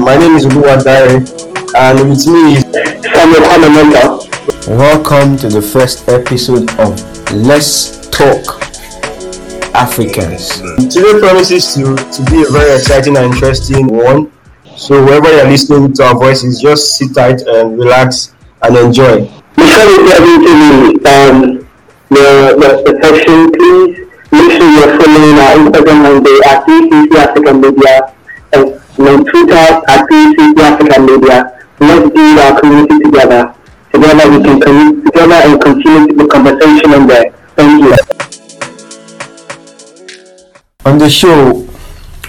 my name is Oluwadare, and with me is Samuel Kwamementa. Welcome to the first episode of Let's Talk Africans. Today promises to, to be a very exciting and interesting one. So wherever you're listening to our voices, just sit tight and relax and enjoy. Before we get into the, um, the, the, the section, please make sure you're following our Instagram handle at 360 African Media and on Twitter at 360 African Media. Let's build our community together. Together we can come together and continue the conversation on there. Thank you. On the show,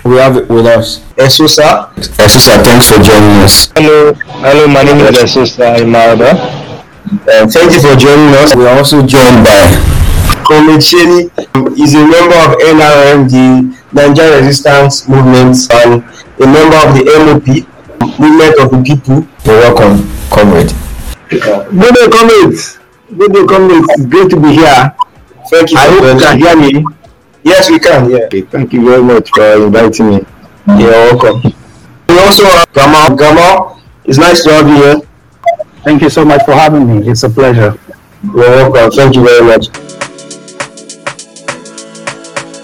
we have it with us. Esosa. Esusa, thanks for joining us. Hello, hello. My name is Esosa Imarada. Uh, thank you for joining us. We are also joined by Comrade Sheni is a member of NRM, the Nigeria Resistance Movement, and a member of the MOP, Movement of the People. You're welcome, comrade. Good day, comrades. Good day, comrades. It's great to be here. Thank you. I hope you can joining. hear me. Yes, we can. Yeah. Okay, thank you very much for inviting me. You're welcome. We also have Gamal. Gamal, it's nice to have you here. Thank you so much for having me. It's a pleasure. You're welcome. Thank you very much.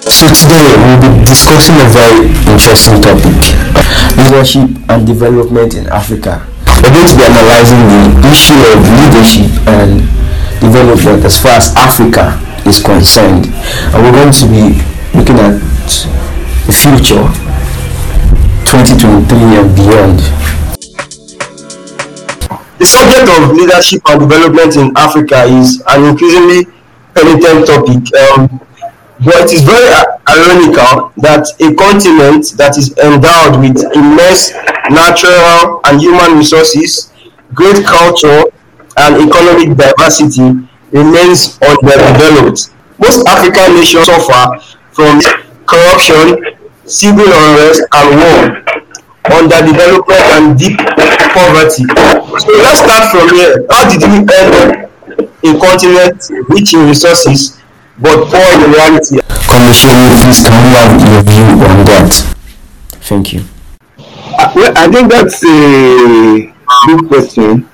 So today we'll be discussing a very interesting topic leadership and development in Africa. We're going to be analyzing the issue of leadership and development as far as Africa is concerned. And we're going to be looking at the future 2023 and beyond. The subject of leadership and development in Africa is an increasingly penitent topic. Um, but it is very i- ironical that a continent that is endowed with immense natural and human resources, great culture, and economic diversity remains underdeveloped. Most African nations suffer from corruption, civil unrest, and war underdevelopment and deep poverty. So let's start from here. How did we end up a continent rich in resources but poor in reality? Commissioner, please can we have your view on that? Thank you. Well, I think that's a good question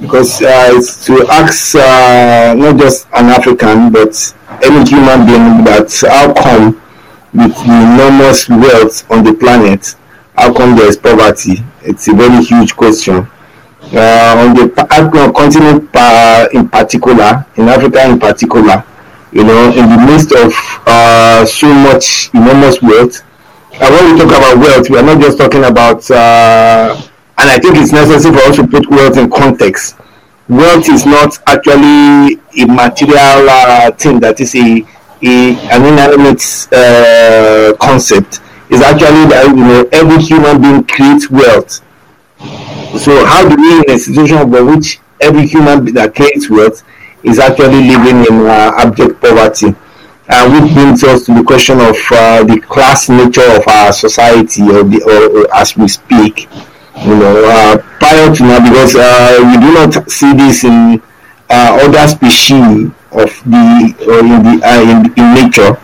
because uh, it's to ask uh, not just an African but any human being that how come with the enormous wealth on the planet, how come there is poverty? It's a very huge question. Uh, on the African continent uh, in particular, in Africa in particular, you know, in the midst of uh, so much enormous wealth, and when we talk about wealth, we are not just talking about, uh, and I think it's necessary for us to put wealth in context. Wealth is not actually a material uh, thing that is a, a an inanimate uh, concept. It's actually that you know every human being creates wealth. So how do we, in a situation by which every human being that creates wealth is actually living in uh, abject poverty? uh, which brings us to the question of uh, the class nature of our society or, the, or, or as we speak you know uh, prior to now because uh, we do not see this in uh, other species of the or in the uh, in, in nature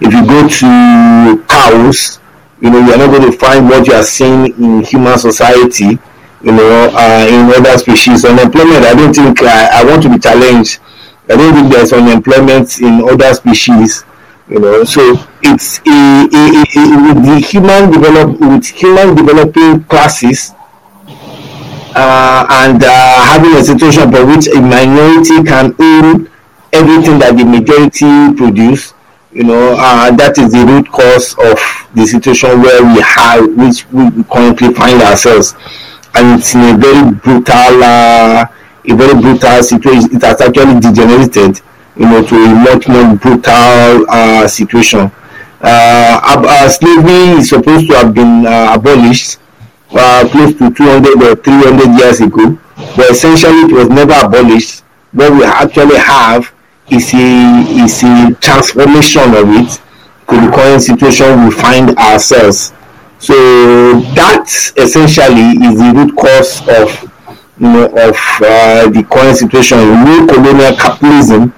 if you go to cows you know you are not going to find what you are seeing in human society you know uh, in other species unemployment i don't think uh, i want to be challenged I don't think there's unemployment in other species, you know. So it's a, a, a, a, with human develop with human developing classes uh, and uh, having a situation by which a minority can own everything that the majority produce. You know, uh, that is the root cause of the situation where we have, which we currently find ourselves, and it's in a very brutal uh, a very brutal situation. It has actually degenerated, you know, to a much more brutal uh, situation. Uh, uh, slavery is supposed to have been uh, abolished uh, close to 200 or 300 years ago, but essentially it was never abolished. What we actually have is a is a transformation of it to the current situation we find ourselves. So that essentially is the root cause of you know, of uh, the current situation, new colonial capitalism,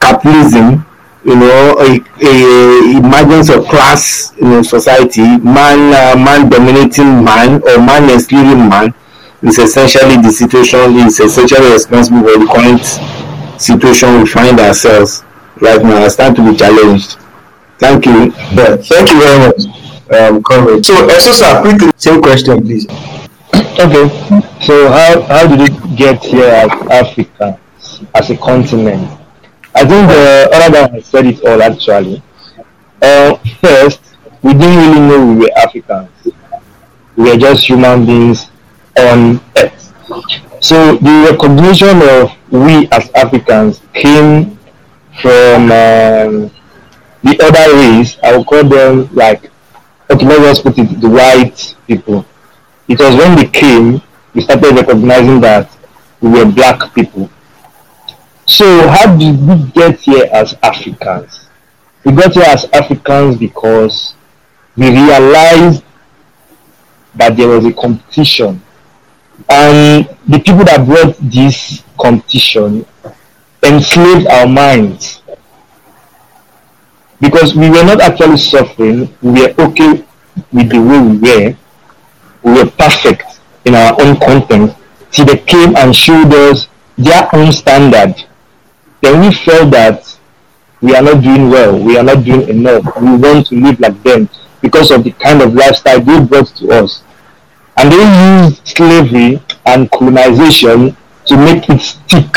capitalism, you know, a, a emergence of class you know, society, man, uh, man dominating man or man excluding man is essentially the situation is essentially responsible for the current situation we find ourselves right now. I stand to be challenged. Thank you. Yeah, thank you very much, um, comrade. So, Esosa, quickly, same question, please. Okay, so how, how did it get here as Africa, as a continent? I think the other guy has said it all actually. Uh, first, we didn't really know we were Africans. We were just human beings on earth. So the recognition of we as Africans came from um, the other race. I will call them like, okay, let's put it, the white people. It was when they came, we started recognizing that we were black people. So how did we get here as Africans? We got here as Africans because we realized that there was a competition. And the people that brought this competition enslaved our minds. Because we were not actually suffering, we were okay with the way we were. We were perfect in our own content till they came and showed us their own standard then we felt that we are not doing well, we are not doing enough, we want to live like them because of the kind of lifestyle they brought to us. And they used slavery and colonization to make it stick.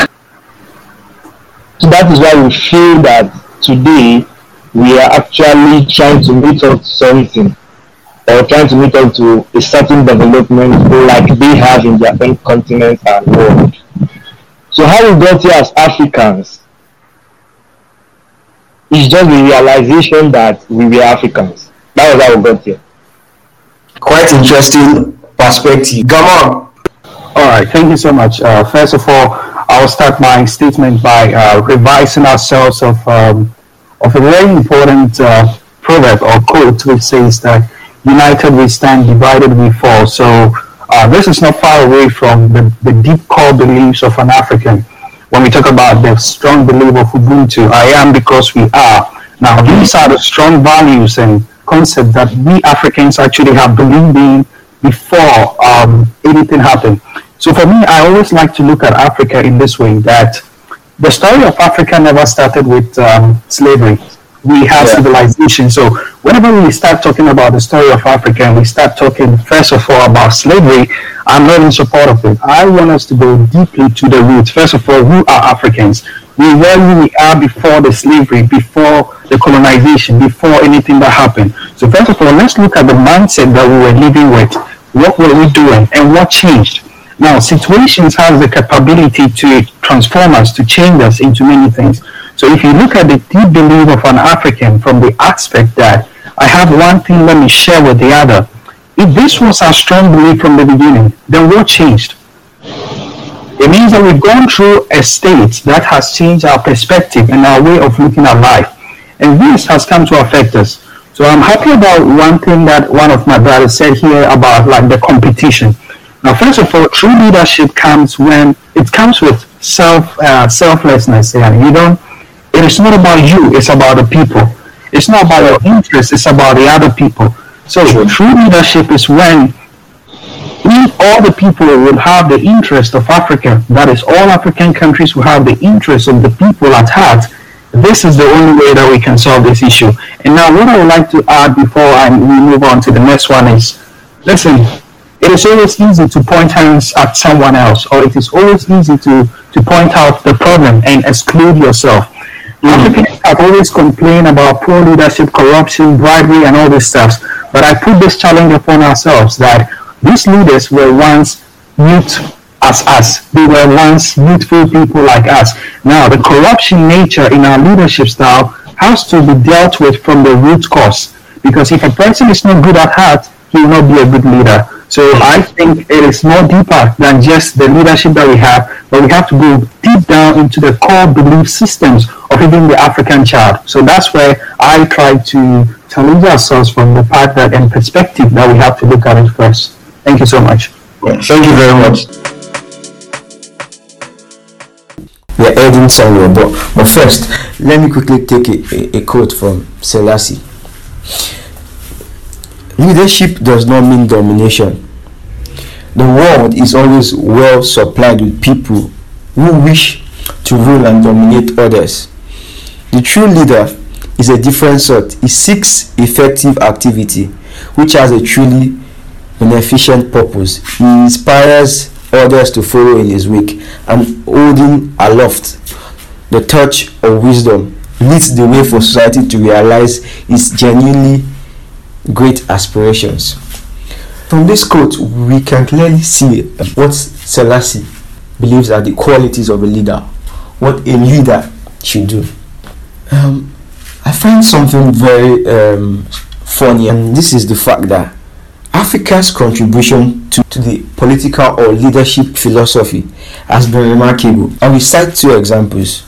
So that is why we feel that today we are actually trying to meet up to something or trying to meet up to a certain development like they have in their own continent and world. So how we got here as Africans is just the realization that we were Africans. That was how we got here. Quite interesting perspective. Come on. All right, thank you so much. Uh, first of all, I'll start my statement by uh, revising ourselves of um, of a very important uh, proverb or quote which says that "United we stand, divided we fall." So uh, this is not far away from the, the deep core beliefs of an African. When we talk about the strong belief of Ubuntu, I am because we are. Now, these are the strong values and concepts that we Africans actually have believed in before um, anything happened. So for me, I always like to look at Africa in this way that the story of Africa never started with um, slavery we have yeah. civilization. So whenever we start talking about the story of Africa and we start talking first of all about slavery, I'm not in support of it. I want us to go deeply to the roots. First of all, who are Africans? We were who we are before the slavery, before the colonization, before anything that happened. So first of all, let's look at the mindset that we were living with. What were we doing and what changed? Now, situations have the capability to transform us, to change us into many things. So if you look at the deep belief of an African from the aspect that I have one thing, let me share with the other. If this was our strong belief from the beginning, then what changed? It means that we've gone through a state that has changed our perspective and our way of looking at life. And this has come to affect us. So I'm happy about one thing that one of my brothers said here about like the competition. Now, first of all, true leadership comes when it comes with self uh, selflessness. Yeah, you don't it is not about you, it's about the people. It's not about your interest, it's about the other people. So true leadership is when if all the people will have the interest of Africa, that is all African countries will have the interest of the people at heart, this is the only way that we can solve this issue. And now what I would like to add before I, we move on to the next one is, listen, it is always easy to point hands at someone else, or it is always easy to, to point out the problem and exclude yourself. Mm. Africans have always complained about poor leadership, corruption, bribery, and all this stuff. But I put this challenge upon ourselves that these leaders were once mute as us. They were once youthful people like us. Now, the corruption nature in our leadership style has to be dealt with from the root cause. Because if a person is not good at heart, he will not be a good leader. So I think it is more deeper than just the leadership that we have, but we have to go deep down into the core belief systems of even the African child. So that's where I try to challenge ourselves from the part that and perspective that we have to look at it first. Thank you so much. Yeah, thank you very much. We're adding somewhere, but, but first, let me quickly take a, a, a quote from Selassie. Leadership does not mean domination. The world is always well supplied with people who wish to rule and dominate others. The true leader is a different sort. He seeks effective activity which has a truly beneficent purpose. He inspires others to follow in his wake and holding aloft the torch of wisdom leads the way for society to realize its genuinely great aspirations. From this quote, we can clearly see what Selassie believes are the qualities of a leader, what a leader should do. Um, I find something very um, funny, and this is the fact that Africa's contribution to, to the political or leadership philosophy has been remarkable. I will cite two examples.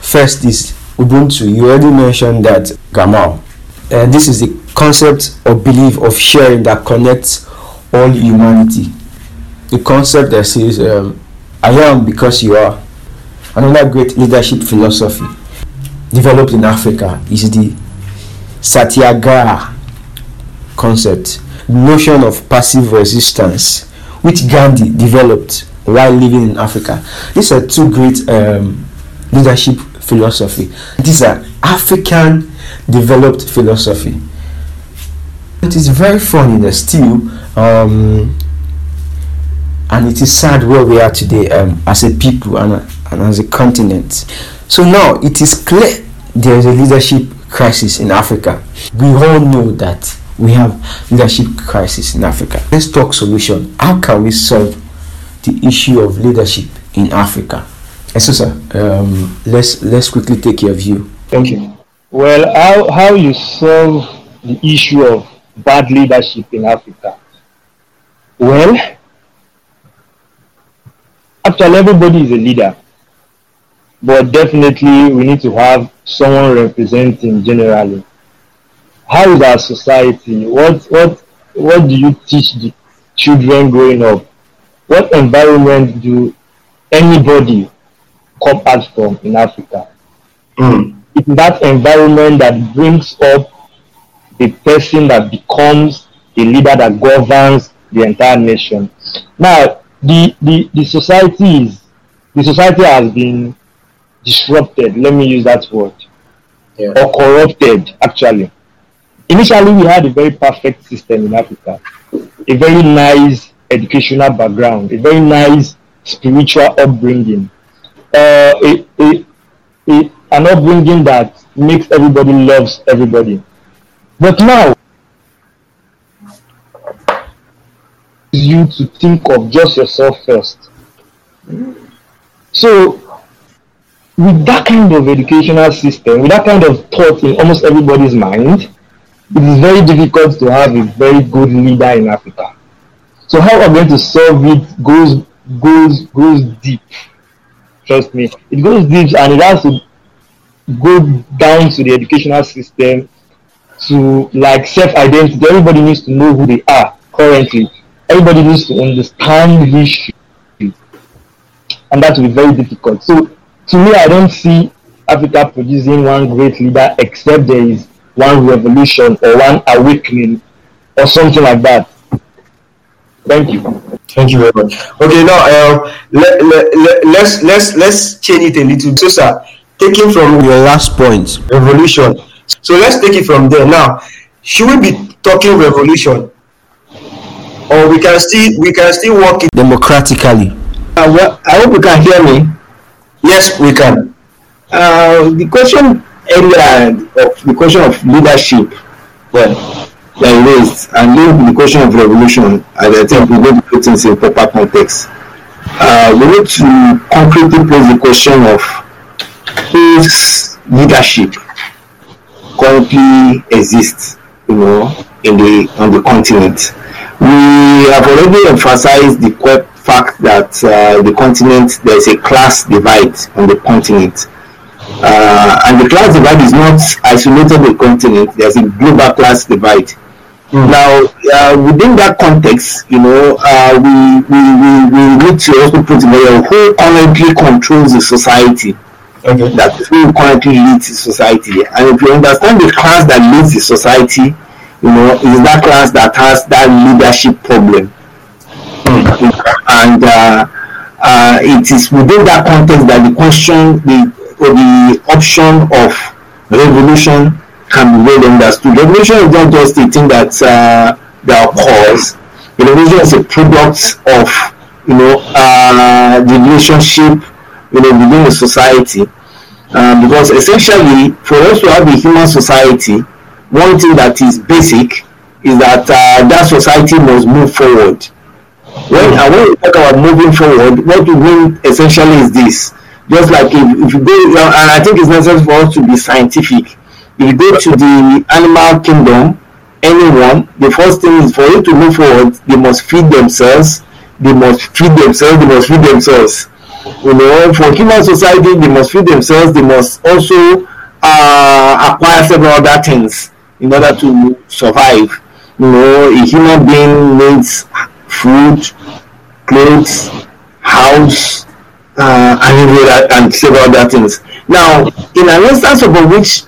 First is Ubuntu. You already mentioned that Gamal. Uh, this is the concept or belief of sharing that connects all humanity. The concept that says, um, I am because you are. Another great leadership philosophy developed in Africa is the Satyagraha concept, notion of passive resistance, which Gandhi developed while living in Africa. These are two great um, leadership philosophy. These are African developed philosophy. It is very funny that still, um, and it is sad where we are today um, as a people and, and as a continent. So now it is clear there is a leadership crisis in Africa. We all know that we have leadership crisis in Africa. Let's talk solution. How can we solve the issue of leadership in Africa? Yes, sir. Um, let's let's quickly take your view. Thank you. Well, how how you solve the issue of bad leadership in Africa? Well, actually, everybody is a leader, but definitely we need to have someone representing generally. How is our society? What what what do you teach the children growing up? What environment do anybody come out from in Africa. Mm. It's that environment that brings up a person that becomes a leader that governs the entire nation. Now, the, the, the society is the society has been disrupted, let me use that word, yeah. or corrupted actually. Initially, we had a very perfect system in Africa, a very nice educational background, a very nice spiritual upbringing uh, a, a, a, an upbringing that makes everybody loves everybody. But now, you to think of just yourself first. So, with that kind of educational system, with that kind of thought in almost everybody's mind, it is very difficult to have a very good leader in Africa. So how we're going to solve it goes goes goes deep. Trust me. It goes deep and it has to go down to the educational system to like self-identity. Everybody needs to know who they are currently. Everybody needs to understand history. And that will be very difficult. So to me, I don't see Africa producing one great leader except there is one revolution or one awakening or something like that. Thank you. Thank you very much. Okay, now um, let, let, let, let's let's let's change it a little. So, sir, taking from your last point, revolution. So let's take it from there. Now, should we be talking revolution, or we can still we can still work it democratically? Uh, well, I hope you can hear me. Yes, we can. Uh, the question earlier of the question of leadership. Well, like raised and linked the question of revolution as I think we need to put things in proper context. Uh, we need to concretely pose the question of whose leadership currently exists, you know, in the on the continent. We have already emphasized the fact that uh, the continent there is a class divide on the continent. Uh, and the class divide is not isolated the continent, there's a global class divide Mm. Now, uh, within that context, you know, uh, we, we, we, we need to also put together who currently controls the society Okay. That who currently leads the society. And if you understand the class that leads the society, you know, is that class that has that leadership problem. And uh, uh, it is within that context that the question, the, the option of revolution can be well understood. Revolution is not just a thing that uh, there are cause. Revolution is a product of, you know, uh, the relationship, you know, within the society. Uh, because essentially, for us to have a human society, one thing that is basic is that uh, that society must move forward. When, and when we talk about moving forward, what we mean essentially is this. Just like if, if you go, uh, and I think it's necessary for us to be scientific. If you go to the animal kingdom, anyone, the first thing is for you to move forward, they must feed themselves, they must feed themselves, they must feed themselves. You know, for human society, they must feed themselves, they must also uh, acquire several other things in order to survive. You know, a human being needs food, clothes, house, uh, and, and several other things. Now, in an instance of which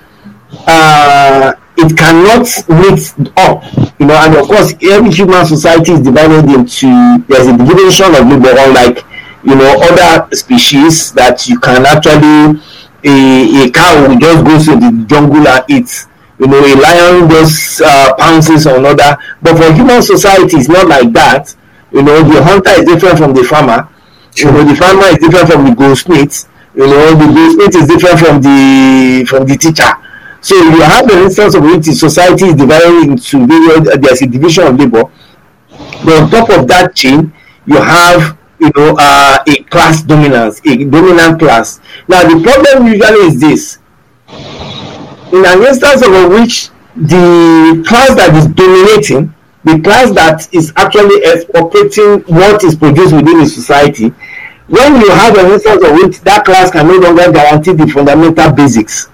uh, it cannot meet up, you know, and of course, every human society is divided into there's a division of labor, unlike you know other species that you can actually a, a cow just go to the jungle and eat. You know a lion just uh, pounces on other. But for human society it's not like that. You know the hunter is different from the farmer. You know the farmer is different from the goldsmith. You know the goldsmith is different from the from the teacher. So you have an instance of which society is divided into various there's a division of labor. But on top of that chain you have you know uh, a class dominance a dominant class. Now the problem usually is this. In an instance of which the class that is dominating the class that is actually expropriating what is produced within the society when you have an instance of which that class can no longer guarantee the fundamental basics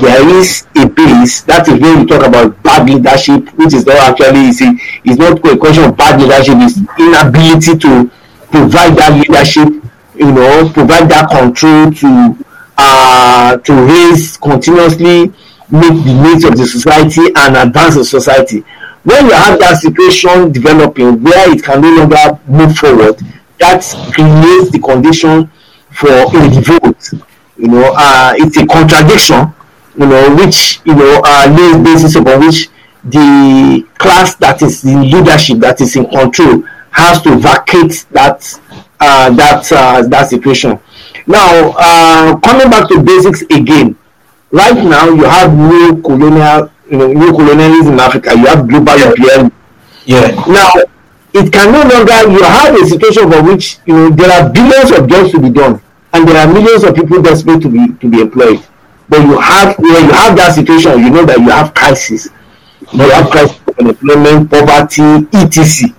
there is a base that is when we talk about bad leadership which is not actually is is not a question of bad leadership it's inability to provide that leadership you know provide that control to uh, to raise continuously meet the needs of the society and advance the society. When you have that situation developing where it can no longer move forward that creates the condition for a revolt you know uh, it's a contradiction you know which you know uh, lays basis upon which the class that is in leadership that is in control has to vacate that uh, that uh, that situation. Now uh, coming back to basics again. Right now you have new colonial you know new colonialism in africa. You have global imperialism Yeah. now it can no longer you have a situation for which you know there are billions of jobs to be done and there are millions of people desperate to be to be employed. But you have when you have that situation. You know that you have crisis. You have crisis unemployment poverty etc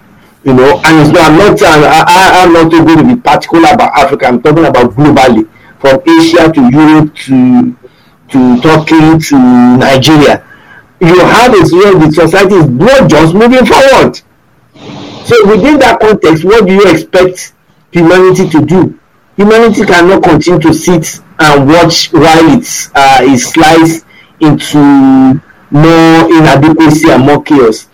you know and i'm not I, i'm not going to be particular about africa i'm talking about globally from asia to europe to to turkey to nigeria. You have a situation the society is not just moving forward. So within that context what do you expect humanity to do? Humanity cannot continue to sit and watch it's uh, is sliced into more inadequacy and more chaos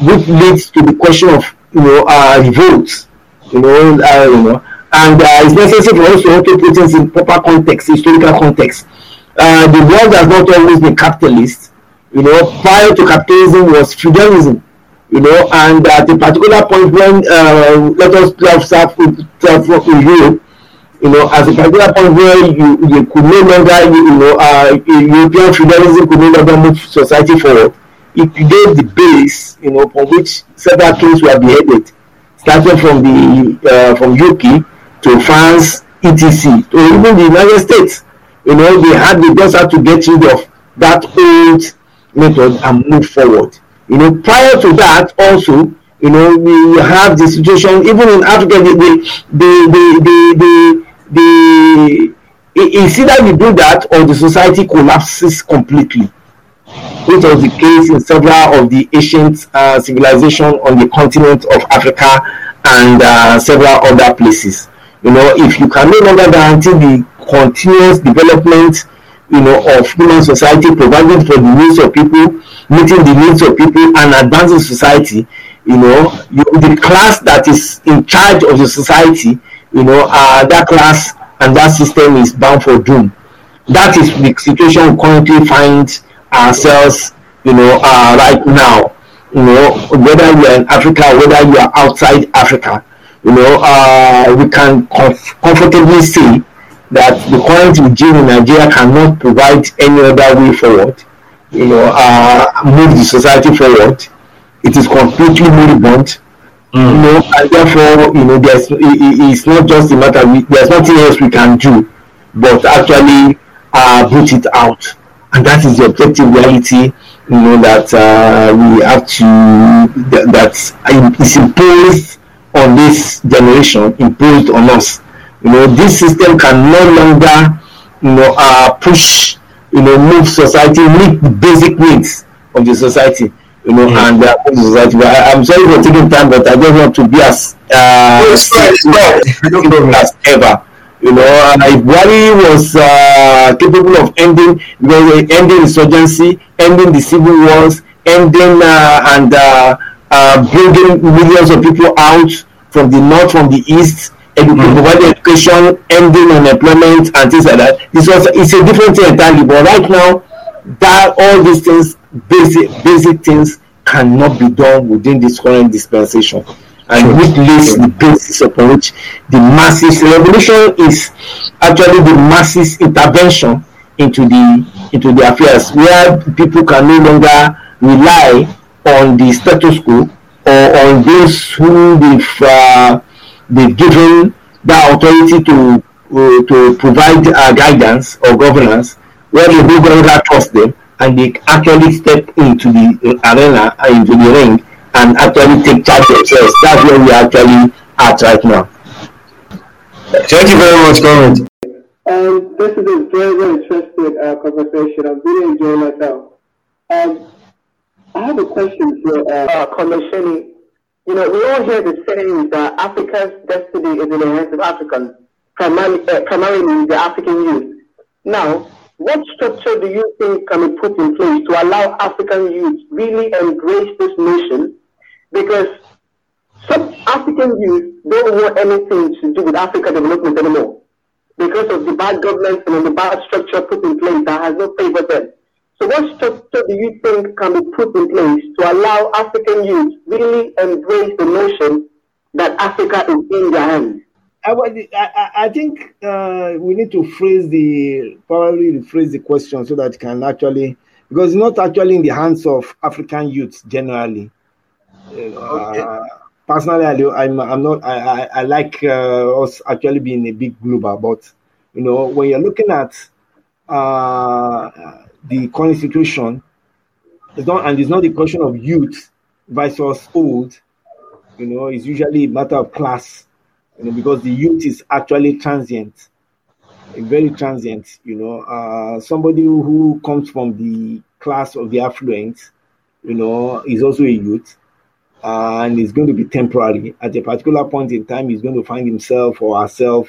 which leads to the question of you know uh, revolt you know uh, you know and uh, it's necessary for us to also put things in proper context historical context. Uh, the world has not always been capitalist you know prior to capitalism was feudalism you know and at a particular point when uh, let us start with europe you know at a particular point where you you could no longer you, you know uh, european feudalism could no longer move society forward it gave the base you know from which several kings were beheaded starting from the uh, from uk to france etc to even the united states. You know they had they just had to get rid of that old method and move forward. You know prior to that also you know we have the situation even in africa the the the the the, the, the it's either you do that or the society collapses completely which was the case in several of the ancient uh, civilizations on the continent of africa and uh, several other places you know if you can no longer guarantee the continuous development, you know, of human society, providing for the needs of people, meeting the needs of people, and advancing society. You know, you, the class that is in charge of the society, you know, uh, that class and that system is bound for doom. That is the situation we currently find ourselves, you know, uh, right now. You know, whether you are in Africa, whether you are outside Africa, you know, uh, we can comf- comfortably say that the current regime in Nigeria cannot provide any other way forward. You know, uh, move the society forward. It is completely moribund. Mm. You know, and therefore, you know, there's it, it's not just a matter. We, there's nothing else we can do, but actually uh, boot it out, and that is the objective reality. You know that uh, we have to that, that is imposed on this generation, imposed on us. You know, this system can no longer, you know, uh, push, you know, move society, meet the basic needs of the society. You know, mm-hmm. and uh, society. But I, am sorry for taking time, but I don't want to be as uh, as ever. You know, and if Buhari was uh, capable of ending, because ending insurgency, ending the civil wars, ending uh, and uh, uh, bringing millions of people out from the north, from the east, edu- mm. providing education, ending unemployment, and things like that. This was it's a different thing entirely. But right now, that all these things, basic basic things, cannot be done within this current dispensation. And which lays the basis upon which the masses revolution is actually the masses intervention into the into the affairs where people can no longer rely on the status quo or on those who they've, uh, they've given that authority to uh, to provide uh, guidance or governance, where they no longer trust them and they actually step into the arena, into the ring, and actually take charge of themselves. That's where we are actually at right now. Thank you very much, Comment. Um, this is a very, very interesting uh, conversation. I'm really enjoying myself. Um, I have a question for uh, uh Commissioner. You know, we all hear the saying that Africa's destiny is in the hands of Africans, primarily, uh, primarily the African youth. Now, what structure do you think can be put in place to allow African youth really embrace this notion? Because some African youth don't want anything to do with Africa development anymore because of the bad governance and the bad structure put in place that has not favored them. So what structure do you think can be put in place to allow African youth really embrace the notion that Africa is in their hands? I, I, I think uh, we need to phrase the probably rephrase the question so that it can actually because it's not actually in the hands of African youths generally. Okay. Uh, personally, I, I'm, I'm not. I, I, I like uh, us actually being a big global, but you know when you're looking at uh, the constitution it's not and it's not the question of youth versus old you know it's usually a matter of class you know because the youth is actually transient very transient you know uh, somebody who comes from the class of the affluent you know is also a youth and it's going to be temporary at a particular point in time he's going to find himself or herself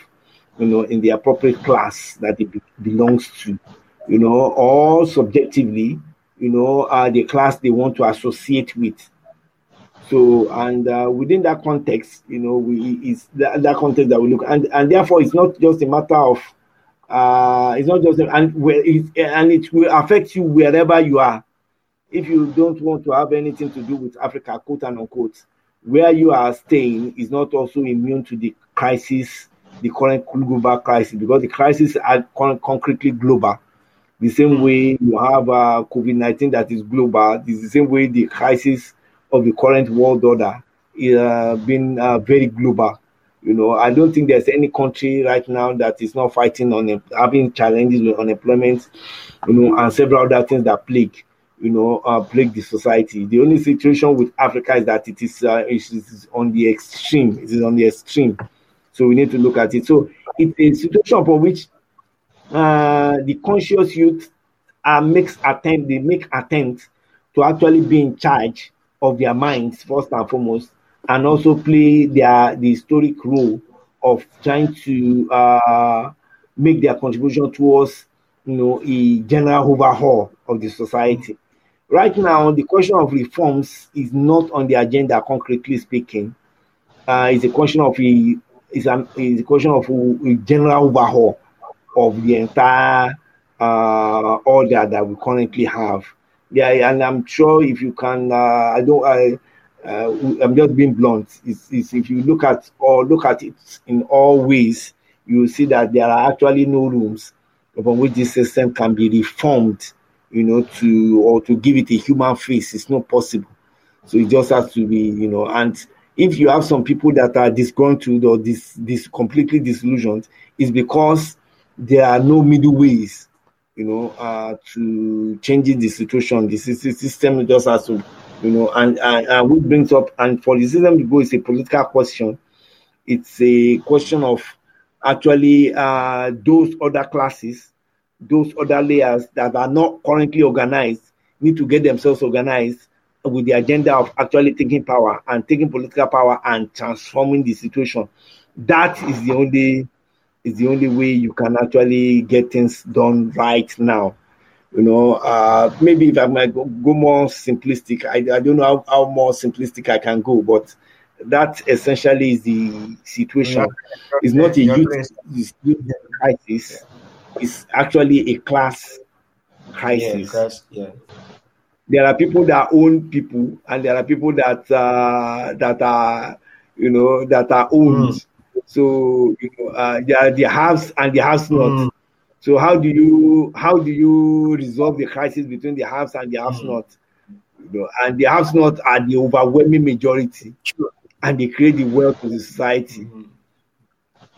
you know in the appropriate class that he be- belongs to you know, or subjectively, you know, uh, the class they want to associate with. So, and uh, within that context, you know, we is that, that context that we look, and and therefore it's not just a matter of, uh, it's not just and it, and it will affect you wherever you are. If you don't want to have anything to do with Africa, quote and unquote, where you are staying is not also immune to the crisis, the current global crisis, because the crisis are con- concretely global. The same way you have uh, COVID 19 that is global, it's the same way the crisis of the current world order is uh, been uh, very global. You know, I don't think there's any country right now that is not fighting on having challenges with unemployment, you know, and several other things that plague, you know, uh, plague the society. The only situation with Africa is that it is, uh, it is on the extreme. It is on the extreme. So we need to look at it. So it's a situation for which uh, the conscious youth uh, makes attempt they make attempts to actually be in charge of their minds first and foremost, and also play their the historic role of trying to uh, make their contribution towards you know a general overhaul of the society. Right now, the question of reforms is not on the agenda, concretely speaking. Uh, it's a question of a is an is a question of a, a general overhaul of the entire uh, order that we currently have. Yeah, and I'm sure if you can, uh, I don't, I, uh, I'm just being blunt. It's, it's, if you look at or look at it in all ways, you will see that there are actually no rooms upon which this system can be reformed, you know, to or to give it a human face. It's not possible. So it just has to be, you know, and if you have some people that are disgruntled or this this completely disillusioned, it's because there are no middle ways, you know, uh, to changing the situation. This is the system just has to, you know, and, and, and which brings up, and for the system to go, it's a political question. It's a question of actually uh, those other classes, those other layers that are not currently organized need to get themselves organized with the agenda of actually taking power and taking political power and transforming the situation. That is the only is the only way you can actually get things done right now. You know, uh, maybe if I might go, go more simplistic, I, I don't know how, how more simplistic I can go, but that essentially is the situation. It's not a youth, crisis. It's actually a class crisis. Yeah, yeah. There are people that own people, and there are people that uh, that are you know that are owned. Mm. So you know, uh, there are the haves and the haves not. Mm. So how do you how do you resolve the crisis between the haves and the haves mm. not? You know, and the haves not are the overwhelming majority. Sure and they create the wealth of the society. Mm-hmm.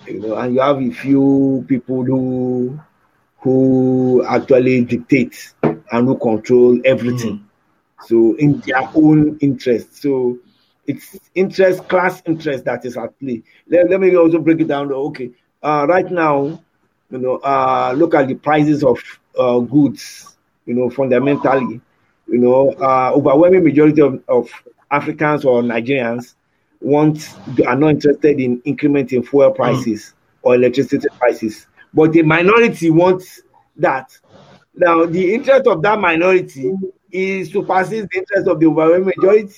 You know, and you have a few people who who actually dictate and who control everything. Mm-hmm. So in their own interest. So it's interest, class interest that is at play. Let, let me also break it down. Okay, uh, right now, you know, uh, look at the prices of uh, goods. You know, fundamentally, you know, uh, overwhelming majority of, of Africans or Nigerians want are not interested in incrementing fuel hmm. prices mm. or electricity prices, but the minority wants that. Now, the interest of that minority is to supersedes the interest of the overwhelming majority.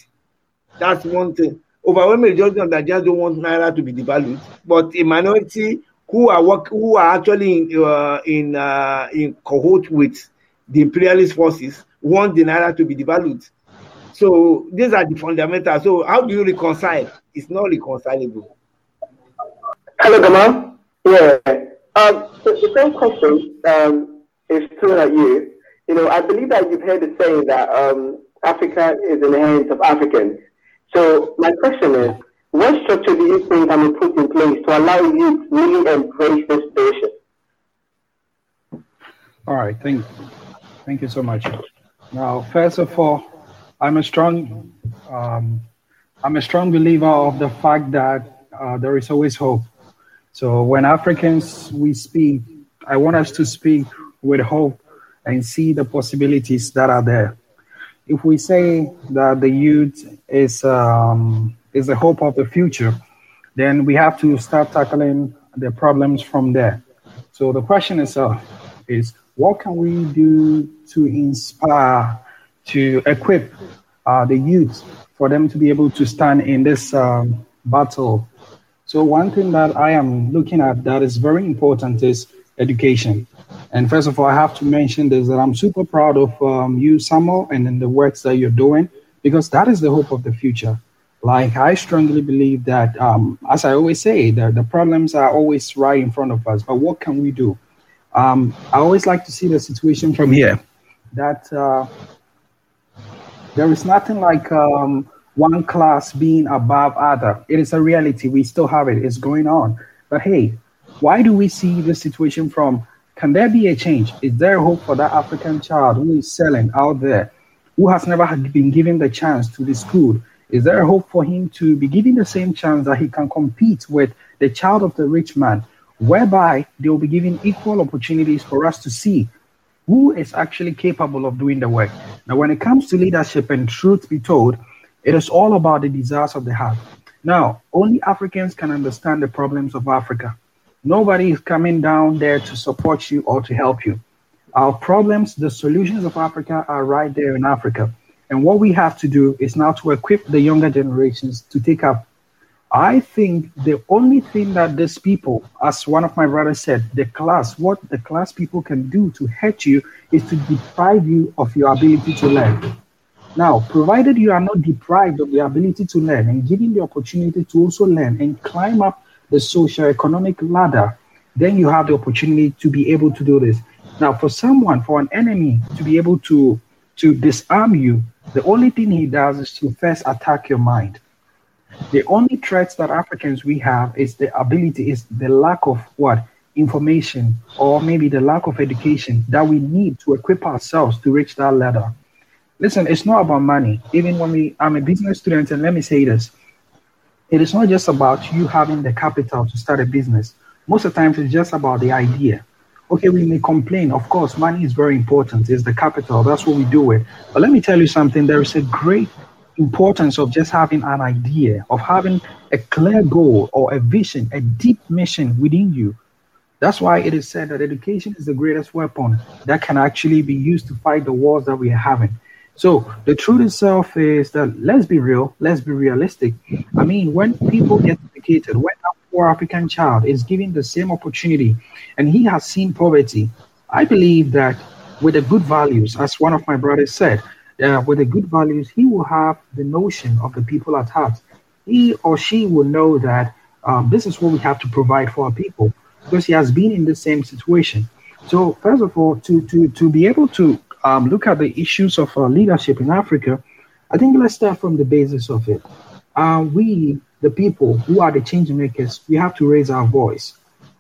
That's one thing. Overwhelming majority of Nigerians don't want naira to be devalued, but a minority who are work, who are actually in uh, in uh, in cohort with the imperialist forces want the naira to be devalued. So these are the fundamentals. So how do you reconcile? It's not reconcilable. Hello, Gamal. Yeah. Um, so the first question um, is thrown at you. You know, I believe that you've heard the saying that um, Africa is in the hands of Africans. So my question is, what structure do you think can be put in place to allow you to really embrace this vision? All right, thank you. Thank you so much. Now, first of all, I'm a strong, um, I'm a strong believer of the fact that uh, there is always hope. So when Africans we speak, I want us to speak with hope and see the possibilities that are there. If we say that the youth is um, is the hope of the future, then we have to start tackling the problems from there. So the question itself is, what can we do to inspire to equip uh, the youth for them to be able to stand in this um, battle. So one thing that I am looking at that is very important is education. And first of all, I have to mention this that I'm super proud of um, you, Samuel, and in the works that you're doing because that is the hope of the future. Like I strongly believe that, um, as I always say, the, the problems are always right in front of us. But what can we do? Um, I always like to see the situation from here. That uh, there is nothing like um, one class being above other. It is a reality. We still have it. It's going on. But hey, why do we see this situation from? Can there be a change? Is there hope for that African child who is selling out there, who has never been given the chance to be schooled? Is there hope for him to be given the same chance that he can compete with the child of the rich man, whereby they will be given equal opportunities for us to see who is actually capable of doing the work. Now, when it comes to leadership and truth be told, it is all about the desires of the heart. Now, only Africans can understand the problems of Africa. Nobody is coming down there to support you or to help you. Our problems, the solutions of Africa are right there in Africa. And what we have to do is now to equip the younger generations to take up. I think the only thing that these people, as one of my brothers said, the class, what the class people can do to hurt you is to deprive you of your ability to learn. Now, provided you are not deprived of the ability to learn and given the opportunity to also learn and climb up the socio-economic ladder, then you have the opportunity to be able to do this. Now, for someone, for an enemy to be able to to disarm you, the only thing he does is to first attack your mind. The only threats that Africans we have is the ability, is the lack of what information or maybe the lack of education that we need to equip ourselves to reach that ladder. Listen, it's not about money. Even when we, I'm a business student, and let me say this it is not just about you having the capital to start a business. Most of the times, it's just about the idea. Okay, we may complain. Of course, money is very important. It's the capital. That's what we do with. But let me tell you something. There is a great importance of just having an idea, of having a clear goal or a vision, a deep mission within you. That's why it is said that education is the greatest weapon that can actually be used to fight the wars that we are having. So the truth itself is that let's be real, let's be realistic. I mean, when people get educated, when a poor African child is given the same opportunity and he has seen poverty, I believe that with the good values, as one of my brothers said, uh, with the good values, he will have the notion of the people at heart. He or she will know that um, this is what we have to provide for our people because he has been in the same situation. So, first of all, to to to be able to um, look at the issues of uh, leadership in Africa, I think let's start from the basis of it. Uh, we, the people who are the change makers, we have to raise our voice.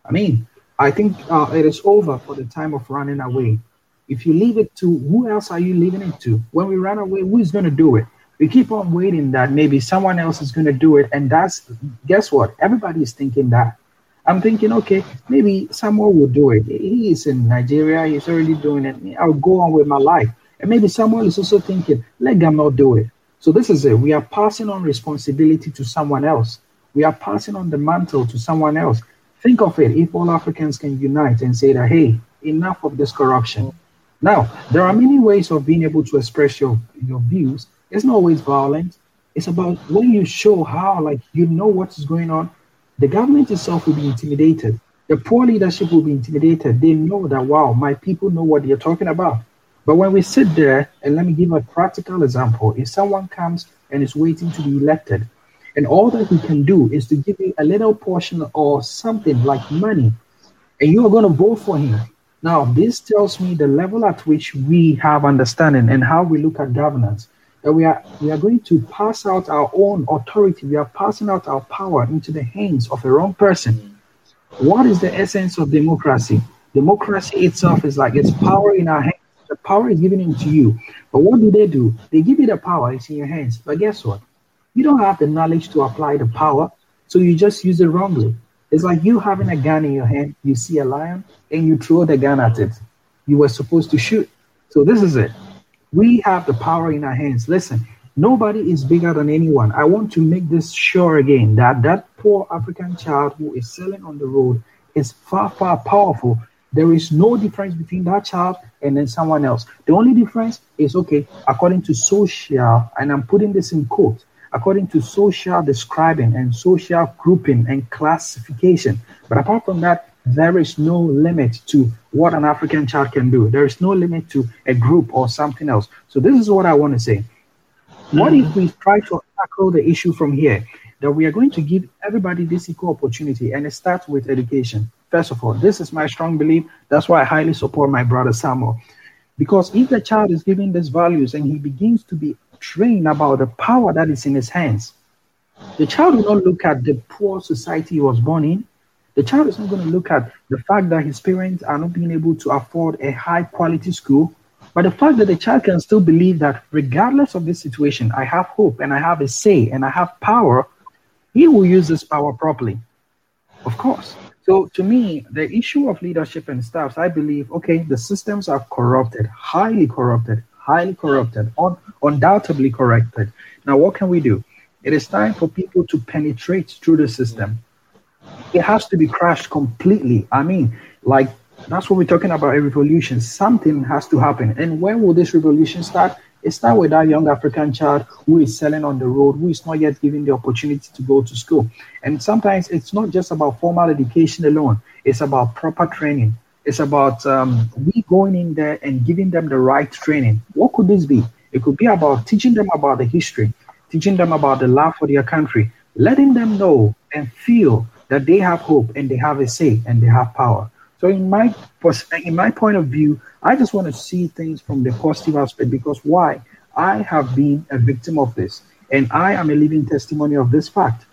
I mean, I think uh, it is over for the time of running away. If you leave it to who else are you leaving it to? When we run away, who is going to do it? We keep on waiting that maybe someone else is going to do it, and that's guess what? Everybody is thinking that. I'm thinking, okay, maybe someone will do it. He is in Nigeria, he's already doing it. I'll go on with my life. And maybe someone is also thinking, let Gamal do it. So this is it. We are passing on responsibility to someone else. We are passing on the mantle to someone else. Think of it if all Africans can unite and say that, hey, enough of this corruption. Now, there are many ways of being able to express your, your views. It's not always violent. It's about when you show how, like, you know what is going on, the government itself will be intimidated. The poor leadership will be intimidated. They know that, wow, my people know what they're talking about. But when we sit there, and let me give a practical example if someone comes and is waiting to be elected, and all that he can do is to give you a little portion or something like money, and you are going to vote for him. Now, this tells me the level at which we have understanding and how we look at governance that we are we are going to pass out our own authority. We are passing out our power into the hands of a wrong person. What is the essence of democracy? Democracy itself is like it's power in our hands. The power is given into you. But what do they do? They give you the power it's in your hands. But guess what? You don't have the knowledge to apply the power so you just use it wrongly it's like you having a gun in your hand you see a lion and you throw the gun at it you were supposed to shoot so this is it we have the power in our hands. Listen, nobody is bigger than anyone. I want to make this sure again that that poor African child who is selling on the road is far, far powerful. There is no difference between that child and then someone else. The only difference is okay, according to social, and I'm putting this in quote, according to social describing and social grouping and classification. But apart from that, there is no limit to what an African child can do. There is no limit to a group or something else. So this is what I want to say. What if we try to tackle the issue from here? That we are going to give everybody this equal opportunity, and it starts with education. First of all, this is my strong belief. That's why I highly support my brother Samuel. Because if the child is given these values and he begins to be trained about the power that is in his hands, the child will not look at the poor society he was born in. The child is not going to look at the fact that his parents are not being able to afford a high quality school, but the fact that the child can still believe that regardless of this situation, I have hope and I have a say and I have power, he will use this power properly. Of course. So to me, the issue of leadership and staffs, I believe, okay, the systems are corrupted, highly corrupted, highly corrupted, un- undoubtedly corrupted. Now, what can we do? It is time for people to penetrate through the system it has to be crashed completely. I mean, like that's what we're talking about a revolution. Something has to happen. And when will this revolution start? It starts with that young African child who is selling on the road, who is not yet given the opportunity to go to school. And sometimes it's not just about formal education alone, it's about proper training. It's about um, we going in there and giving them the right training. What could this be? It could be about teaching them about the history, teaching them about the love for their country, letting them know and feel that they have hope and they have a say and they have power. So in my in my point of view, I just want to see things from the positive aspect because why? I have been a victim of this, and I am a living testimony of this fact.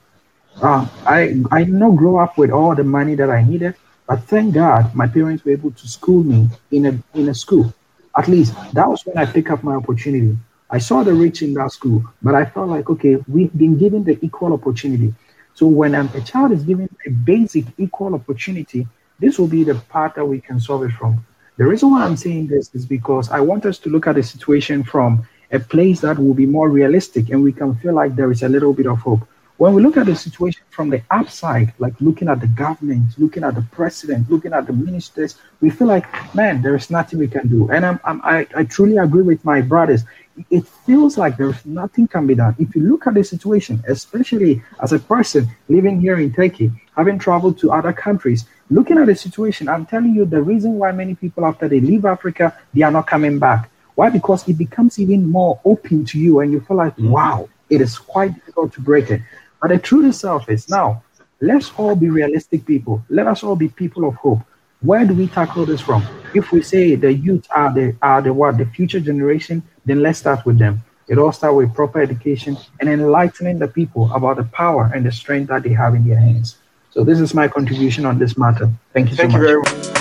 Uh, I I did not grow up with all the money that I needed. But thank God my parents were able to school me in a in a school. At least that was when I picked up my opportunity. I saw the rich in that school, but I felt like okay, we've been given the equal opportunity. So when a child is given a basic equal opportunity, this will be the part that we can solve it from. The reason why I'm saying this is because I want us to look at the situation from a place that will be more realistic and we can feel like there is a little bit of hope when we look at the situation from the upside, like looking at the government, looking at the president, looking at the ministers, we feel like, man, there is nothing we can do. And I'm, I'm, i I, truly agree with my brothers. It feels like there's nothing can be done. If you look at the situation, especially as a person living here in Turkey, having traveled to other countries, looking at the situation, I'm telling you the reason why many people, after they leave Africa, they are not coming back. Why? Because it becomes even more open to you and you feel like, mm-hmm. wow, it is quite difficult to break it. But the truth itself is now, let's all be realistic people. Let us all be people of hope. Where do we tackle this from? If we say the youth are the are the what the future generation, then let's start with them. It all starts with proper education and enlightening the people about the power and the strength that they have in their hands. So this is my contribution on this matter. Thank you Thank so you much. very much.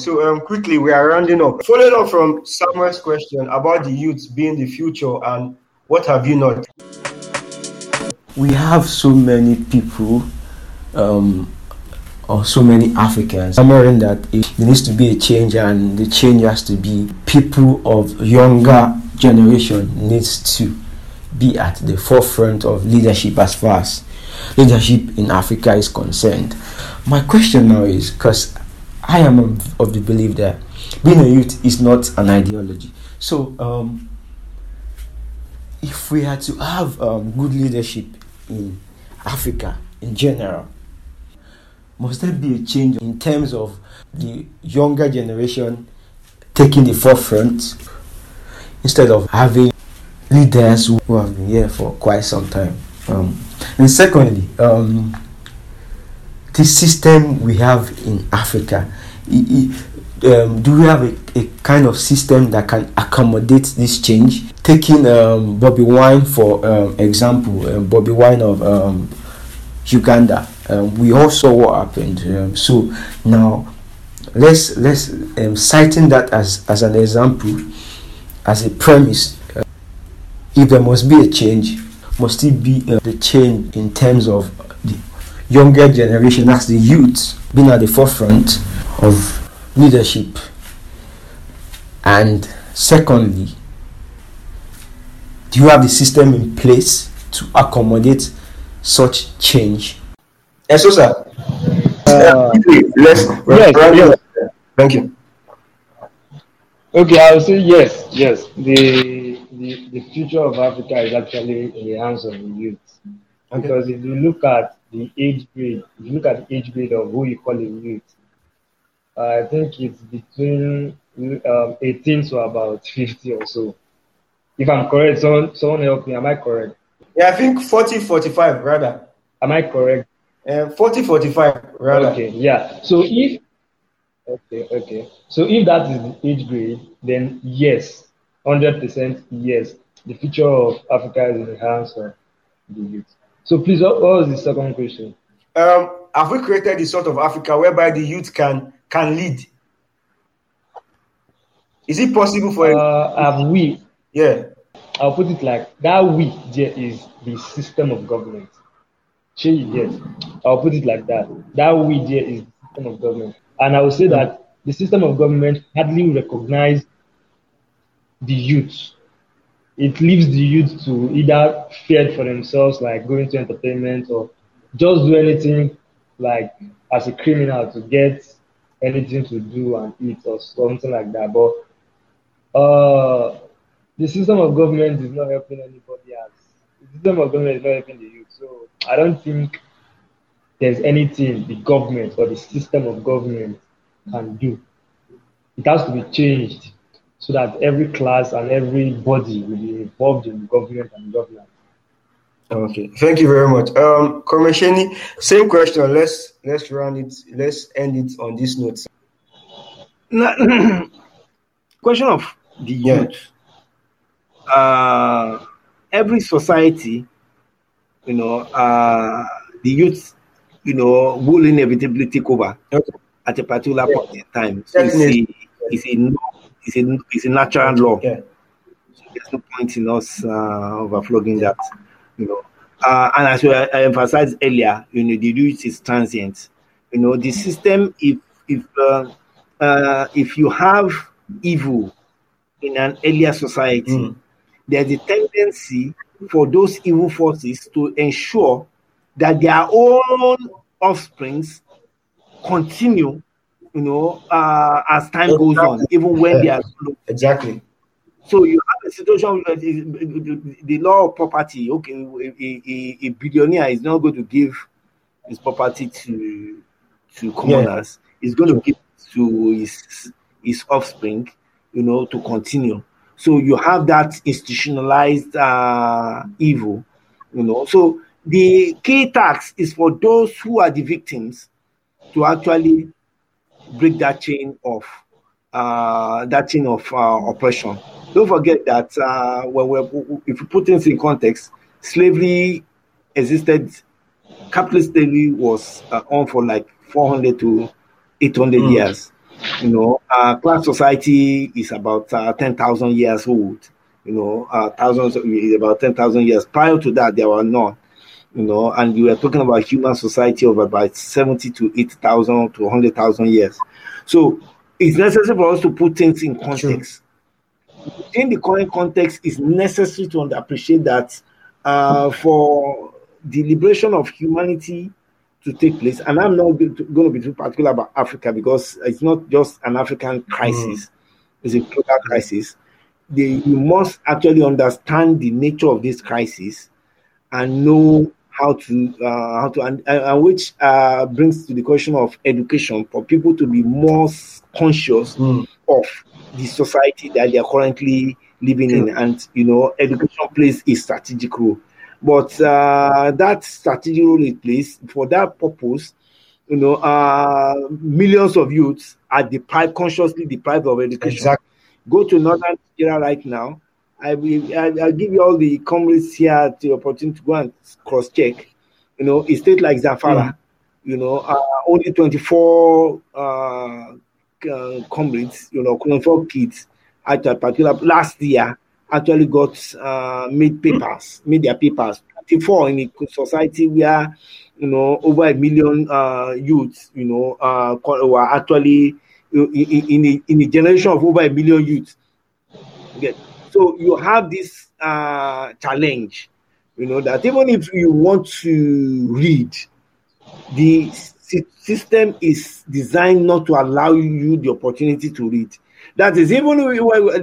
So um, quickly, we are rounding up. Following up from Samuel's question about the youth being the future and what have you not? We have so many people, um, or so many Africans, clamoring that there needs to be a change, and the change has to be people of younger generation needs to be at the forefront of leadership as far as leadership in Africa is concerned. My question now is because I am of the belief that being a youth is not an ideology. So, um, if we are to have um, good leadership in Africa in general, must there be a change in terms of the younger generation taking the forefront instead of having leaders who have been here for quite some time? Um, and secondly, um, the system we have in Africa, it, it, um, do we have a, a, kind of system that can accommodate this change? Taking um, Bobi Wine for um, example, um, Bobi Wine of um, Uganda, um, we all saw what happened. so now, let's let's citing that as as an example, as a premise. Uh, if there must be a change, must it be uh, the change in terms of the younger generation, as the youth, being at the forefront of leadership. And secondly, do you have the system in place to accommodate such change? Yes, sir. Uh, let's, yes, yes. Thank you. Okay, I will say yes, yes. The, the the future of Africa is actually in the hands of the youth. Okay. Because if you look at the age grade, if you look at the age grade of who you call a youth, I think it's between um, 18 to about 50 or so. If I'm correct, someone, someone help me. Am I correct? Yeah, I think 40, 45 rather. Am I correct? Uh, 40, 45 rather. Okay, yeah. So if okay, okay. So if that is the age grade, then yes, 100% yes. The future of Africa is in the hands of the youth. So please, what was the second question? Um, have we created the sort of Africa whereby the youth can can lead? Is it possible for uh, have we? Yeah. I'll put it like that we there is the system of government. Change yes. I'll put it like that. That we there is the system of government. And I will say that the system of government hardly recognize the youth it leaves the youth to either fear for themselves, like going to entertainment, or just do anything like as a criminal to get anything to do and eat or something like that. But uh, the system of government is not helping anybody else. The system of government is not helping the youth. So I don't think there's anything the government or the system of government can do. It has to be changed so that every class and every body will be involved in government and governance. Okay, thank you very much. Um, Komesheni, same question. Let's let's run it. Let's end it on this note. question of the Yeah. youth. Uh, every society, you know, uh, the youth, you know, will inevitably take over Okay. at a particular point in time. So it's a, it's a, it's a, it's a natural law. Yeah. There's no point in us uh, overflogging that, you know. Uh, and as I I emphasized earlier, you know, the youth is transient. You know, the system, if if uh, uh, if you have evil in an earlier society, Mm. there's a tendency for those evil forces to ensure that their own offsprings continue, you know, uh, as time goes on, even when they are Exactly. So you have a situation where the, the- law of property. Okay, a, a, a billionaire is not going to give his property to to commoners. He's going to give it to his his offspring, you know, to continue. So you have that institutionalized uh, evil, you know. So the key tax is for those who are the victims to actually break that chain of uh, that chain of uh, oppression. Don't forget that uh, when we're, if you put things in context, slavery existed. Capitalist slavery was uh, on for like 400 to 800 Mm. years. You know, uh, class society is about uh, 10,000 years old. You know, uh, thousands about 10,000 years. Prior to that, there were none. You know, and you were talking about human society of about 70 to 80,000 to 100,000 years. So it's necessary for us to put things in context. In the current context, it's necessary to appreciate that uh, for the liberation of humanity to take place, and I'm not going to, be too particular about Africa because it's not just an African crisis; it's a global crisis. They, you must actually understand the nature of this crisis and know how to uh, how to and, and and which uh, brings to the question of education for people to be more conscious Mm. of the society that they are currently living in and you know education plays a strategic role but uh, that strategic role it plays for that purpose you know uh, millions of youths are deprived consciously deprived of education Exactly. go to northern Nigeria right now. I will I, I'll give you all the comrades here the opportunity to go and cross check. You know, a state like Zamfara, you know, uh, only 24 uh, comrades, you know, 24 kids at a particular last year actually got uh, made papers, made their papers. 24 in a society where you know over a million uh, youths, you know, uh, were actually in, in, a, in a generation of over a million youths. Get so you have this uh, challenge, you know, that even if you want to read, the system is designed not to allow you the opportunity to read. That is even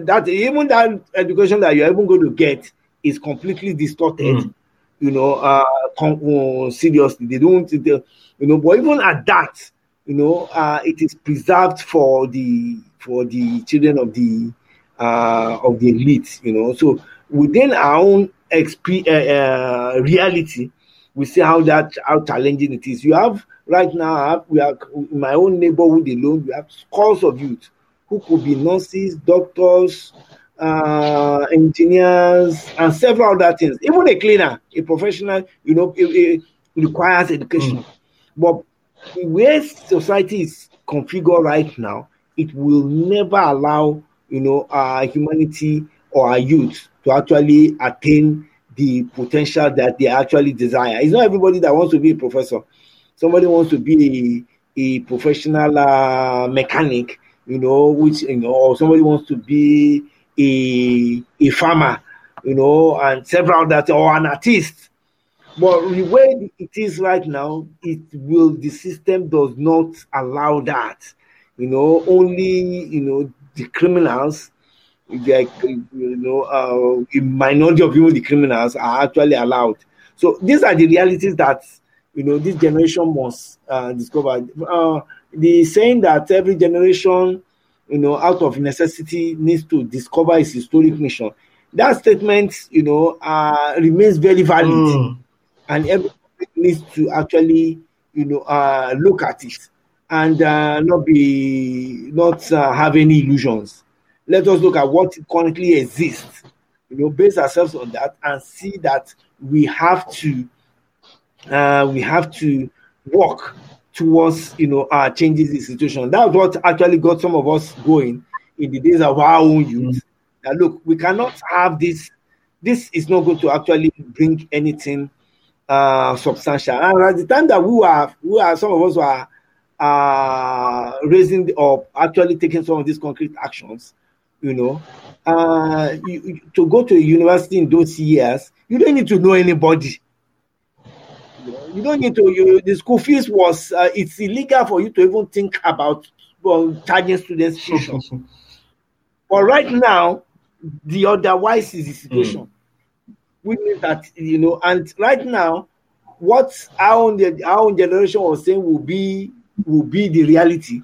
that even that education that you're even going to get is completely distorted. Mm. You know, uh, con- uh, seriously, they don't, they, you know. But even at that, you know, uh, it is preserved for the for the children of the uh, of the elite. You know, so within our own exp- uh, uh, reality, we see how that how challenging it is. You have right now, I have, we are in my own neighborhood alone. We have scores of youth who could be nurses, doctors, uh, engineers, and several other things. Even a cleaner, a professional, you know, it, it requires education. But the way society is configured right now, it will never allow, you know, our humanity or our youth to actually attain the potential that they actually desire. It's not everybody that wants to be a professor. Somebody wants to be a, a professional uh, mechanic, you know, which you know, or somebody wants to be a a farmer, you know, and several that or an artist. But the way it is right now, it will the system does not allow that. You know, only you know the criminals, like you know, uh, a minority of even the criminals are actually allowed. So these are the realities that you know this generation must uh, discover. Uh, the saying that every generation, you know, out of necessity needs to discover its historic mission. That statement, you know, uh, remains very valid, mm. and everyone needs to actually, you know, uh, look at it and uh, not be not uh, have any illusions. Let us look at what currently exists, you know, base ourselves on that and see that we have to uh, we have to work towards you know uh, changes the situation. That's what actually got some of us going in the days of our own youth. Now, look, we cannot have this. This is not going to actually bring anything uh, substantial. And at the time that we are, we are some of us are uh, raising or actually taking some of these concrete actions. You know, uh, you, to go to a university in those years, you don't need to know anybody you don't need to. You, the school fees was uh, it's illegal for you to even think about well, charging students tuition. but right now, the otherwise is the situation. Mm. Which means that you know, and right now, what our own, our own generation was saying will be will be the reality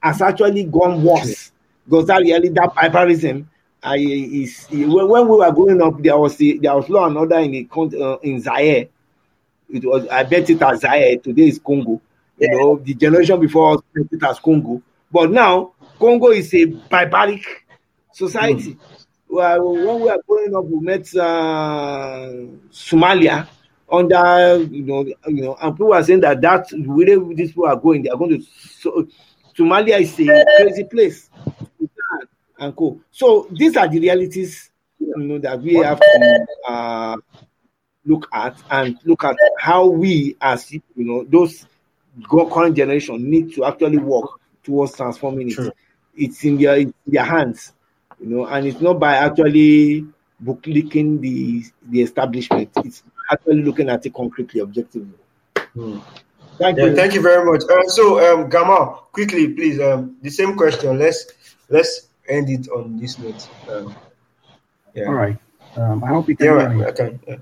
has actually gone worse. Because that barbarism uh, is when, when we were growing up, there was the, there was law and order in the uh, in Zaire it was I bet it as Zaire. Today is Congo. You yeah. know, the generation before us bet it as Congo. But now Congo is a barbaric society. Mm. Well, when we were growing up, we met uh, Somalia under you know you know, and people are saying that that wherever these people are going, they are going to. So, Somalia is a crazy place. And cool. So these are the realities you know that we have to uh, look at and look at how we as you know those current generation need to actually work towards transforming it. It's in their, in their hands, you know, and it's not by actually booklicking the the establishment. It's actually looking at it concretely, objectively. Hmm. Thank yeah, you. Thank you very much. Uh, so, um, Gamal, quickly, please. Um, the same question. Let's let's end it on this note. Um, yeah. All right. Um, I hope you can. Yeah, right. okay. Yeah.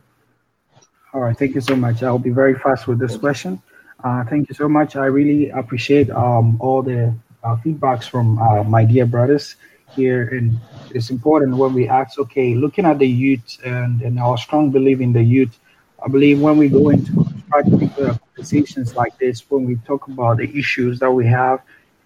All right, thank you so much. I'll be very fast with this question. Uh, thank you so much. I really appreciate um, all the uh, feedbacks from uh, my dear brothers here. And it's important when we ask, okay, looking at the youth and, and our strong belief in the youth, I believe when we go into practical conversations like this, when we talk about the issues that we have,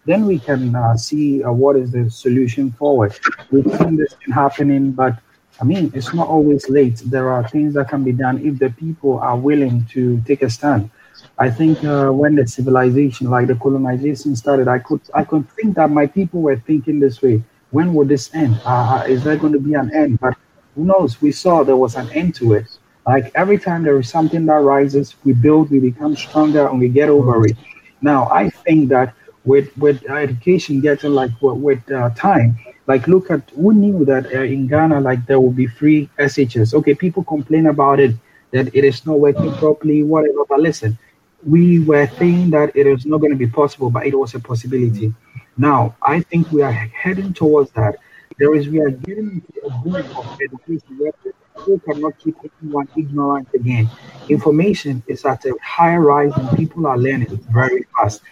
then we can uh, see uh, what is the solution forward. We've seen this happening, but I mean, it's not always late. There are things that can be done if the people are willing to take a stand. I think uh, when the civilization, like the colonization, started, I could I could think that my people were thinking this way. When will this end? Uh, is there going to be an end? But who knows? We saw there was an end to it. Like every time there is something that rises, we build, we become stronger, and we get over it. Now, I think that with with education getting like with uh, time, like, look at who knew that uh, in Ghana, like there will be free SHS. Okay, people complain about it that it is not working properly, whatever. But listen, we were saying that it is not going to be possible, but it was a possibility. Now, I think we are heading towards that. There is, we are getting into a boom of education where people cannot keep anyone ignorant again. Information is at a higher rise and people are learning very fast.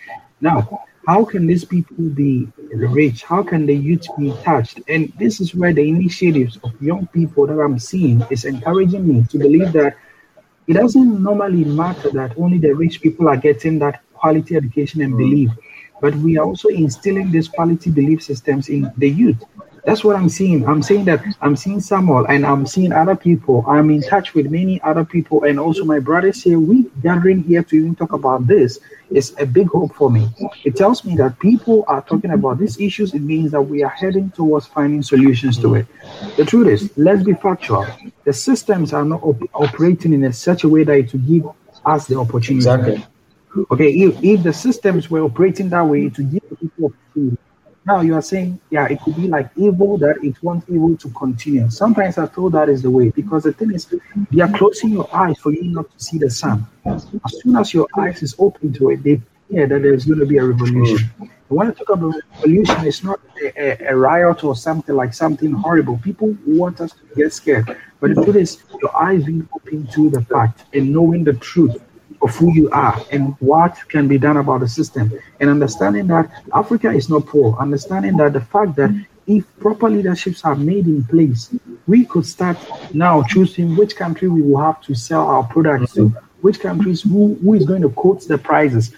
Now, how can these people be rich? How can the youth be touched? And this is where the initiatives of young people that I'm seeing is encouraging me to believe that it doesn't normally matter that only the rich people are getting that quality education and mm. belief, but we are also instilling these quality belief systems in the youth. That's what I'm seeing. I'm saying that I'm seeing Samuel and I'm seeing other people. I'm in touch with many other people and also my brothers here. We gathering here to even talk about this is a big hope for me. It tells me that people are talking about these issues. It means that we are heading towards finding solutions to it. The truth is, let's be factual. The systems are not op- operating in a such a way that it will give us the opportunity. Exactly. Okay, if, if the systems were operating that way to give people opportunity, Now you are saying, yeah, it could be like evil that it wants evil to continue. Sometimes I thought that is the way because the thing is, they are closing your eyes for you not to see the sun. As soon as your eyes is open to it, they fear that there's going to be a revolution. Mm. When I talk about revolution, it's not a, a, riot or something like something horrible. People want us to get scared, but the truth is, your eyes being open to the fact and knowing the truth of who you are and what can be done about the system and understanding that Africa is not poor, understanding that the fact that if proper leaderships are made in place, we could start now choosing which country we will have to sell our products to, which countries who, who is going to quote the prices,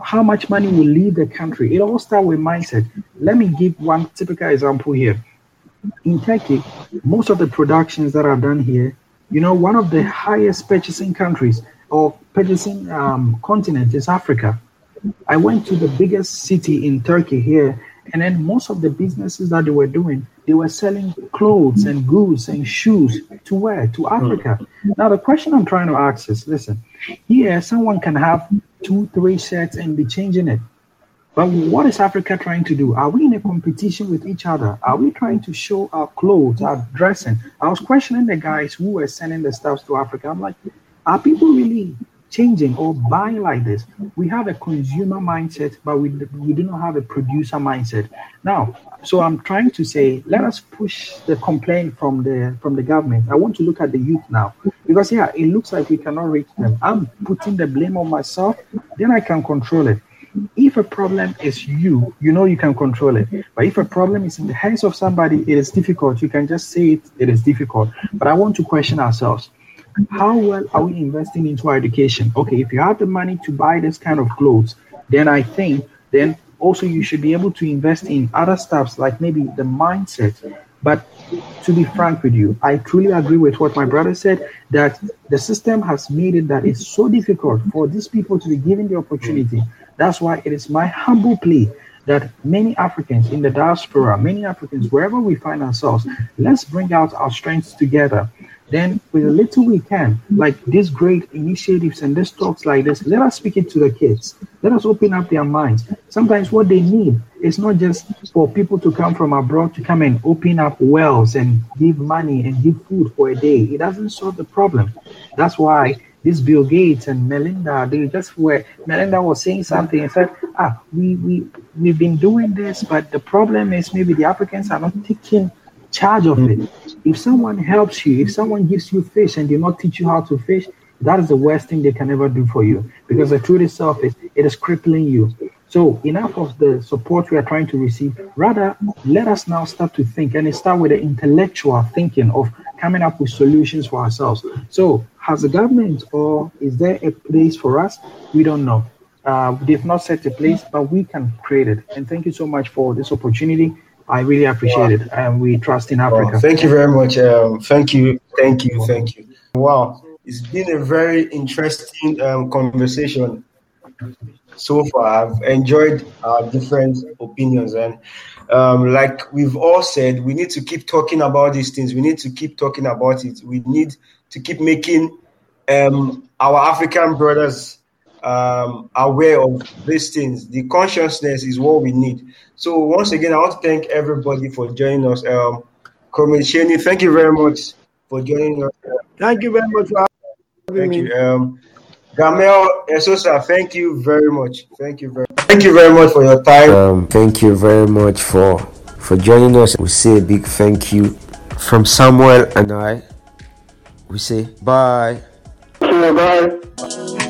how much money will leave the country. It all starts with mindset. Let me give one typical example here. In Turkey, most of the productions that are done here, you know, one of the highest purchasing countries or purchasing um, continent is Africa. I went to the biggest city in Turkey here, and then most of the businesses that they were doing, they were selling clothes and goods and shoes to wear To Africa. Now, the question I'm trying to ask is listen, here someone can have two, three sets and be changing it. But what is Africa trying to do? Are we in a competition with each other? Are we trying to show our clothes, our dressing? I was questioning the guys who were sending the stuff to Africa. I'm like, are people really changing or buying like this? We have a consumer mindset, but we, we do not have a producer mindset. Now, so I'm trying to say, let us push the complaint from the from the government. I want to look at the youth now because yeah, it looks like we cannot reach them. I'm putting the blame on myself, then I can control it. If a problem is you, you know you can control it. But if a problem is in the hands of somebody, it is difficult. You can just say it, it is difficult. But I want to question ourselves how well are we investing into our education? Okay, if you have the money to buy this kind of clothes, then I think then also you should be able to invest in other stuffs like maybe the mindset. But to be frank with you, I truly agree with what my brother said that the system has made it that it's so difficult for these people to be given the opportunity. That's why it is my humble plea that many Africans in the diaspora, many Africans, wherever we find ourselves, let's bring out our strengths together then with a little we can, like these great initiatives and these talks like this, let us speak it to the kids. Let us open up their minds. Sometimes what they need is not just for people to come from abroad to come and open up wells and give money and give food for a day. It doesn't solve the problem. That's why this Bill Gates and Melinda, they just were Melinda was saying something and said, ah, we we we've been doing this, but the problem is maybe the Africans are not taking charge of it. If someone helps you, if someone gives you fish and they not teach you how to fish, that is the worst thing they can ever do for you because the truth itself is it is crippling you. So enough of the support we are trying to receive. Rather, let us now start to think and start with the intellectual thinking of coming up with solutions for ourselves. So has the government or is there a place for us? We don't know. Uh, they've not set a place, but we can create it. And thank you so much for this opportunity. I really appreciate wow. it, and we trust in Africa. Wow. Thank you very much. Um, thank you, thank you, thank you. Wow, it's been a very interesting um, conversation so far. I've enjoyed our different opinions, and um, like we've all said, we need to keep talking about these things. We need to keep talking about it. We need to keep making um, our African brothers um, aware of these things. The consciousness is what we need. So once again, I want to thank everybody for joining us. Um, Sheni, thank you very much for joining us. Thank you very much for having thank me. You. Um, Gamal Esosa, thank you very much. Thank you very, thank you very much for your time. Um, thank you very much for for joining us. We say a big thank you from Samuel and I. We say bye. bye.